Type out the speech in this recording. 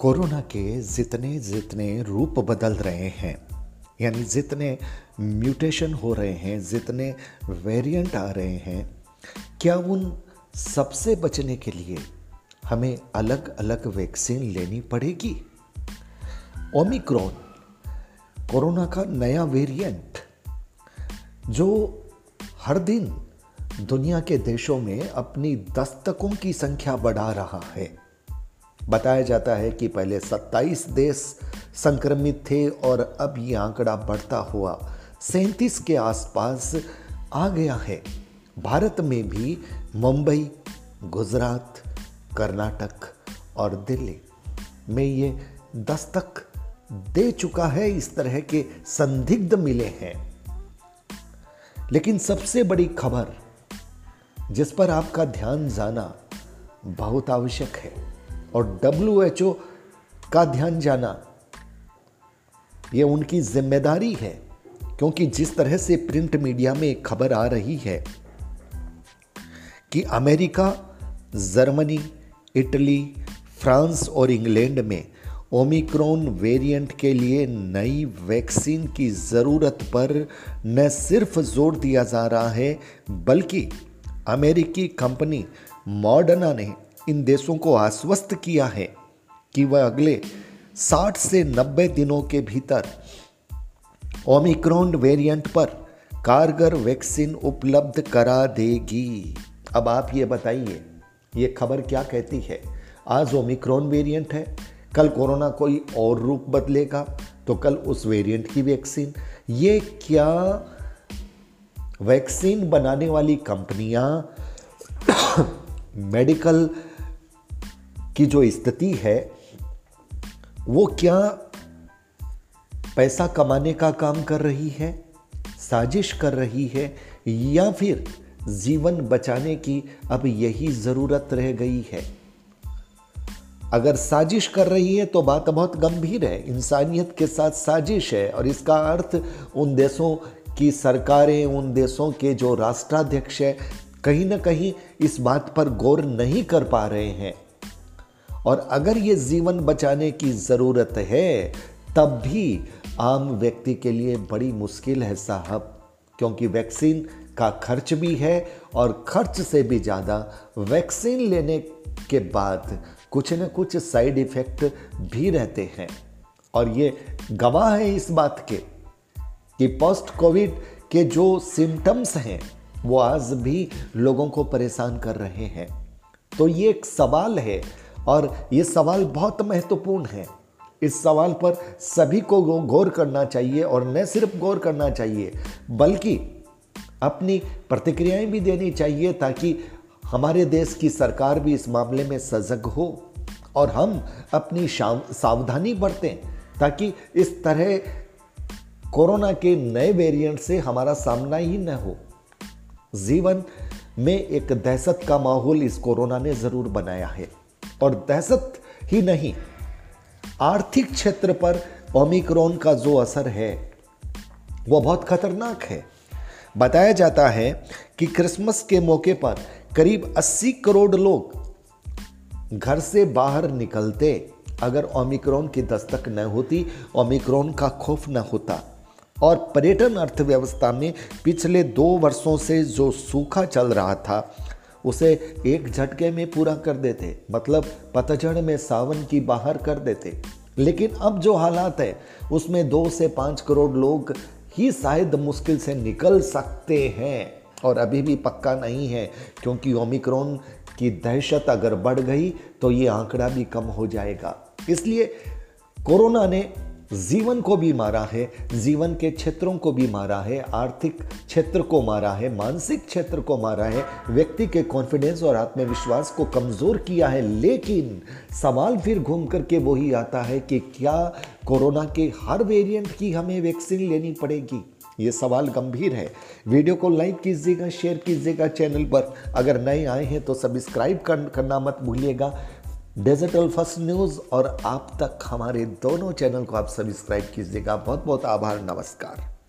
Corona के जितने जितने रूप बदल रहे हैं, यानी जितने म्यूटेशन हो रहे हैं, जितने वेरिएंट आ रहे हैं, क्या उन सबसे बचने के लिए हमें अलग अलग वैक्सीन लेनी पड़ेगी? ओमिक्रॉन, कोरोना का नया वेरिएंट, जो हर दिन दुनिया के देशों में अपनी दस्तकों की संख्या बढ़ा रहा है। बताया जाता है कि पहले 27 देश संक्रमित थे और अब ये आंकड़ा बढ़ता हुआ सैंतीस के आसपास आ गया है। भारत में भी मुंबई, गुजरात, कर्नाटक और दिल्ली में ये दस्तक दे चुका है, इस तरह के संदिग्ध मिले हैं। लेकिन सबसे बड़ी खबर जिस पर आपका ध्यान जाना बहुत आवश्यक है। और डब्ल्यूएचओ का ध्यान जाना यह उनकी ज़िम्मेदारी है, क्योंकि जिस तरह से प्रिंट मीडिया में खबर आ रही है कि अमेरिका, जर्मनी, इटली, फ्रांस और इंग्लैंड में ओमिक्रॉन वेरिएंट के लिए नई वैक्सीन की ज़रूरत पर न सिर्फ़ ज़ोर दिया जा रहा है, बल्कि अमेरिकी कंपनी मॉडर्ना ने इन देशों को आश्वस्त किया है कि वह अगले 60 से 90 दिनों के भीतर ओमिक्रॉन वेरिएंट पर कारगर वैक्सीन उपलब्ध करा देगी। अब आप ये बताइए, ये खबर क्या कहती है? आज ओमिक्रॉन वेरिएंट है, कल कोरोना कोई और रूप बदलेगा तो कल उस वेरिएंट की वैक्सीन। ये क्या वैक्सीन बनाने वाली कंपनियाँ मेडिकल की जो स्थिति है, वो क्या पैसा कमाने का काम कर रही है, साजिश कर रही है, या फिर जीवन बचाने की अब यही ज़रूरत रह गई है? अगर साजिश कर रही है तो बात बहुत गंभीर है। इंसानियत के साथ साजिश है, और इसका अर्थ उन देशों की सरकारें, उन देशों के जो राष्ट्राध्यक्ष है, कहीं ना कहीं इस बात पर गौर नहीं कर पा रहे हैं। और अगर ये जीवन बचाने की ज़रूरत है, तब भी आम व्यक्ति के लिए बड़ी मुश्किल है साहब, क्योंकि वैक्सीन का खर्च भी है और खर्च से भी ज़्यादा वैक्सीन लेने के बाद कुछ न कुछ साइड इफ़ेक्ट भी रहते हैं। और ये गवाह है इस बात के कि पोस्ट कोविड के जो सिम्टम्स हैं, वो आज भी लोगों को परेशान कर रहे हैं। तो ये एक सवाल है और ये सवाल बहुत महत्वपूर्ण है। इस सवाल पर सभी को गौर करना चाहिए और न सिर्फ़ गौर करना चाहिए, बल्कि अपनी प्रतिक्रियाएँ भी देनी चाहिए ताकि हमारे देश की सरकार भी इस मामले में सजग हो और हम अपनी सावधानी बरतें ताकि इस तरह कोरोना के नए वेरिएंट से हमारा सामना ही न हो। जीवन में एक दहशत का माहौल इस कोरोना ने ज़रूर बनाया है। और दहशत ही नहीं, आर्थिक क्षेत्र पर ओमिक्रॉन का जो असर है वो बहुत खतरनाक है। बताया जाता है कि क्रिसमस के मौके पर करीब 80 करोड़ लोग घर से बाहर निकलते, अगर ओमिक्रॉन की दस्तक न होती, ओमिक्रॉन का खौफ न होता। और पर्यटन अर्थव्यवस्था में पिछले दो वर्षों से जो सूखा चल रहा था उसे एक झटके में पूरा कर देते मतलब पतझड़ में सावन की बाहर कर देते। लेकिन अब जो हालात है, उसमें दो से पाँच करोड़ लोग ही शायद मुश्किल से निकल सकते हैं। और अभी भी पक्का नहीं है, क्योंकि ओमिक्रॉन की दहशत अगर बढ़ गई तो ये आंकड़ा भी कम हो जाएगा। इसलिए कोरोना ने जीवन को भी मारा है, जीवन के क्षेत्रों को भी मारा है, आर्थिक क्षेत्र को मारा है, मानसिक क्षेत्र को मारा है, व्यक्ति के कॉन्फिडेंस और आत्मविश्वास को कमज़ोर किया है, लेकिन सवाल फिर घूम करके वही आता है कि क्या कोरोना के हर वेरिएंट की हमें वैक्सीन लेनी पड़ेगी? ये सवाल गंभीर है। वीडियो को लाइक कीजिएगा शेयर कीजिएगा चैनल पर। अगर नए आए हैं तो सब्सक्राइब करना मत भूलिएगा। डिजिटल फ़र्स्ट न्यूज़ और आप तक हमारे दोनों चैनल को आप सब्सक्राइब कीजिएगा। बहुत बहुत आभार, नमस्कार।